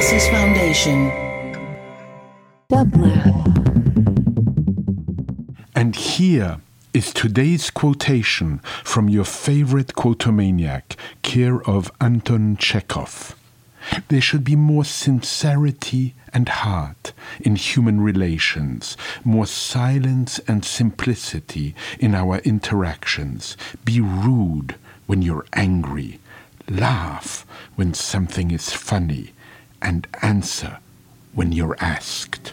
Onassis Foundation. And here is today's quotation from your favorite quotomaniac, care of Anton Chekhov. There should be more sincerity and heart in human relations, more silence and simplicity in our interactions. Be rude when you're angry, laugh when something is funny, and answer when you're asked.